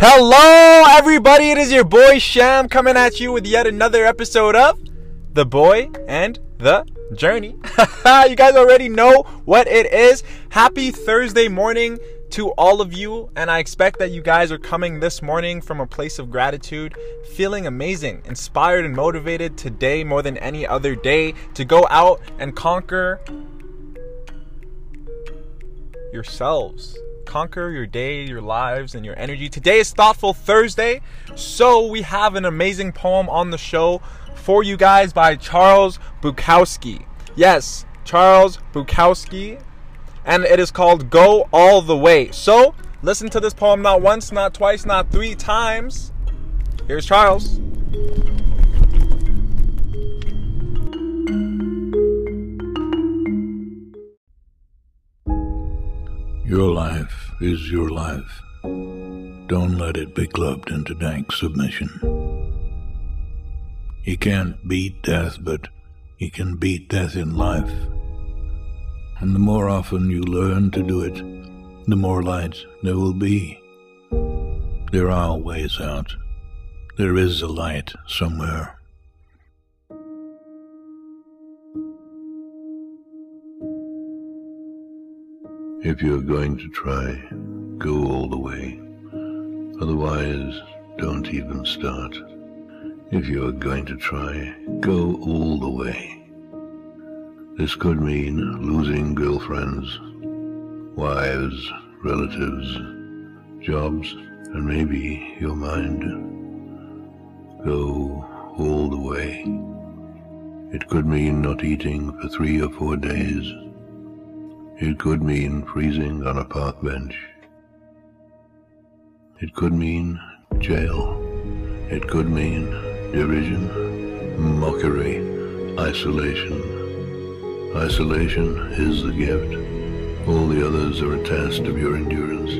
Hello, everybody. It is your boy Sham coming at you with yet another episode of The Boy and the Journey. you guys already know what it is. Happy Thursday morning to all of you, and I expect that you guys are coming this morning from a place of gratitude, feeling amazing, inspired, and motivated today more than any other day to go out and conquer yourselves conquer your day, your lives, and your energy. Today is Thoughtful Thursday, so we have an amazing poem on the show for you guys by Charles Bukowski. Yes, Charles Bukowski, and it is called Go All the Way. So, listen to this poem not once, not twice, not three times. Here's Charles. Your life is your life. Don't let it be clubbed into dank submission. You can't beat death, but you can beat death in life. And the more often you learn to do it, the more light there will be. There are ways out. There is a light somewhere. If you're going to try, go all the way. Otherwise, don't even start. If you're going to try, go all the way. This could mean losing girlfriends, wives, relatives, jobs, and maybe your mind. Go all the way. It could mean not eating for three or four days it could mean freezing on a park bench. It could mean jail. It could mean derision, mockery, isolation. Isolation is the gift. All the others are a test of your endurance,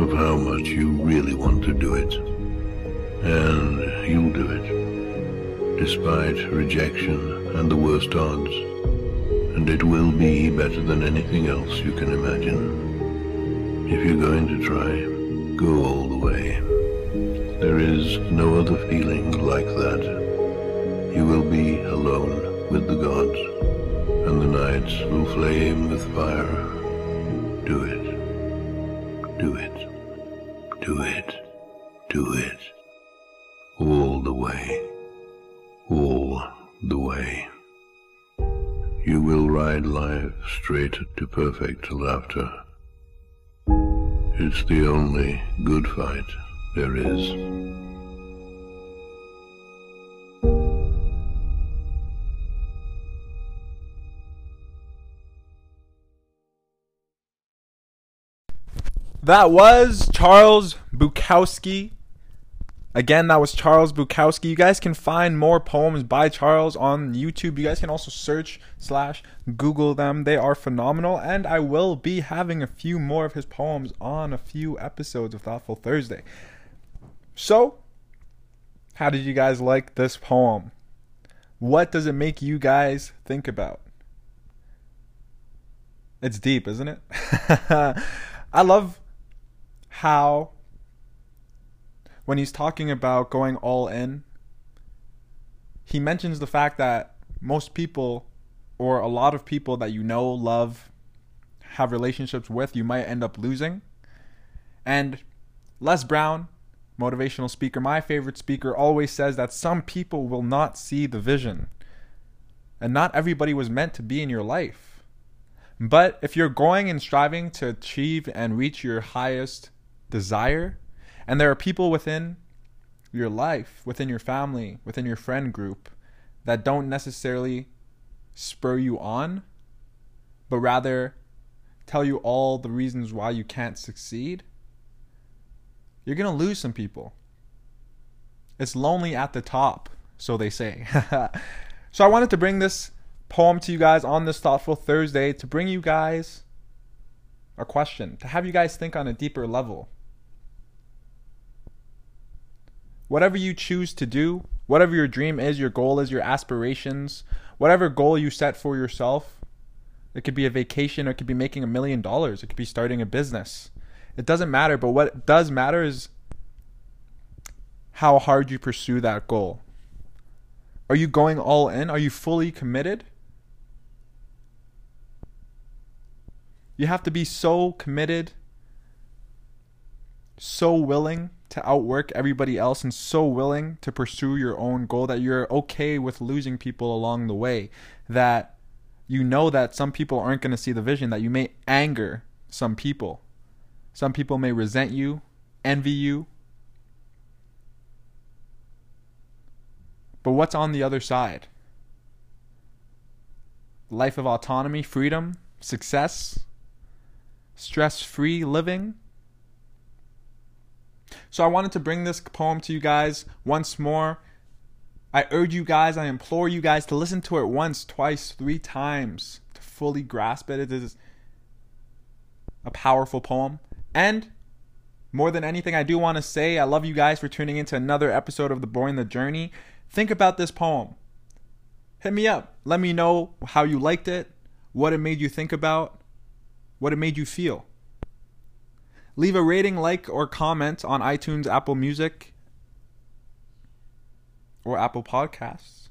of how much you really want to do it. And you'll do it, despite rejection and the worst odds and it will be better than anything else you can imagine. If you're going to try, go all the way. There is no other feeling like that. You will be alone with the gods, and the nights will flame with fire. Do it. Do it. Do it. Do it. You will ride life straight to perfect laughter. It's the only good fight there is. That was Charles Bukowski Again, that was Charles Bukowski. You guys can find more poems by Charles on YouTube. You guys can also search slash Google them. They are phenomenal, and I will be having a few more of his poems on a few episodes of Thoughtful Thursday. So, how did you guys like this poem? What does it make you guys think about? It's deep, isn't it? I love how when he's talking about going all in, he mentions the fact that most people or a lot of people that you know, love, have relationships with, you might end up losing. And Les Brown, motivational speaker, my favorite speaker, always says that some people will not see the vision. And not everybody was meant to be in your life. But if you're going and striving to achieve and reach your highest desire, and there are people within your life, within your family, within your friend group that don't necessarily spur you on, but rather tell you all the reasons why you can't succeed. You're going to lose some people. It's lonely at the top, so they say. so I wanted to bring this poem to you guys on this Thoughtful Thursday to bring you guys a question, to have you guys think on a deeper level. Whatever you choose to do, whatever your dream is, your goal is, your aspirations, whatever goal you set for yourself, it could be a vacation, it could be making a million dollars, it could be starting a business. It doesn't matter, but what does matter is how hard you pursue that goal. Are you going all in? Are you fully committed? You have to be so committed, so willing to outwork everybody else, and so willing to pursue your own goal that you're okay with losing people along the way. That you know that some people aren't going to see the vision, that you may anger some people. Some people may resent you, envy you. But what's on the other side? Life of autonomy, freedom, success, stress free living. So I wanted to bring this poem to you guys once more. I urge you guys, I implore you guys to listen to it once, twice, three times to fully grasp it. It is a powerful poem. And more than anything, I do want to say I love you guys for tuning into another episode of The Boy and the Journey. Think about this poem. Hit me up. Let me know how you liked it, what it made you think about, what it made you feel. Leave a rating, like, or comment on iTunes, Apple Music, or Apple Podcasts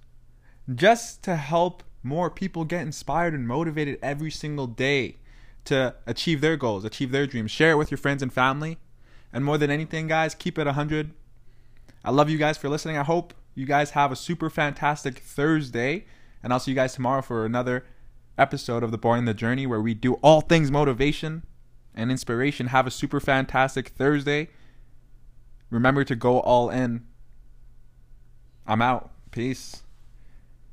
just to help more people get inspired and motivated every single day to achieve their goals, achieve their dreams. Share it with your friends and family. And more than anything, guys, keep it 100. I love you guys for listening. I hope you guys have a super fantastic Thursday. And I'll see you guys tomorrow for another episode of The Boy and the Journey where we do all things motivation and inspiration. Have a super fantastic Thursday. Remember to go all in. I'm out. Peace.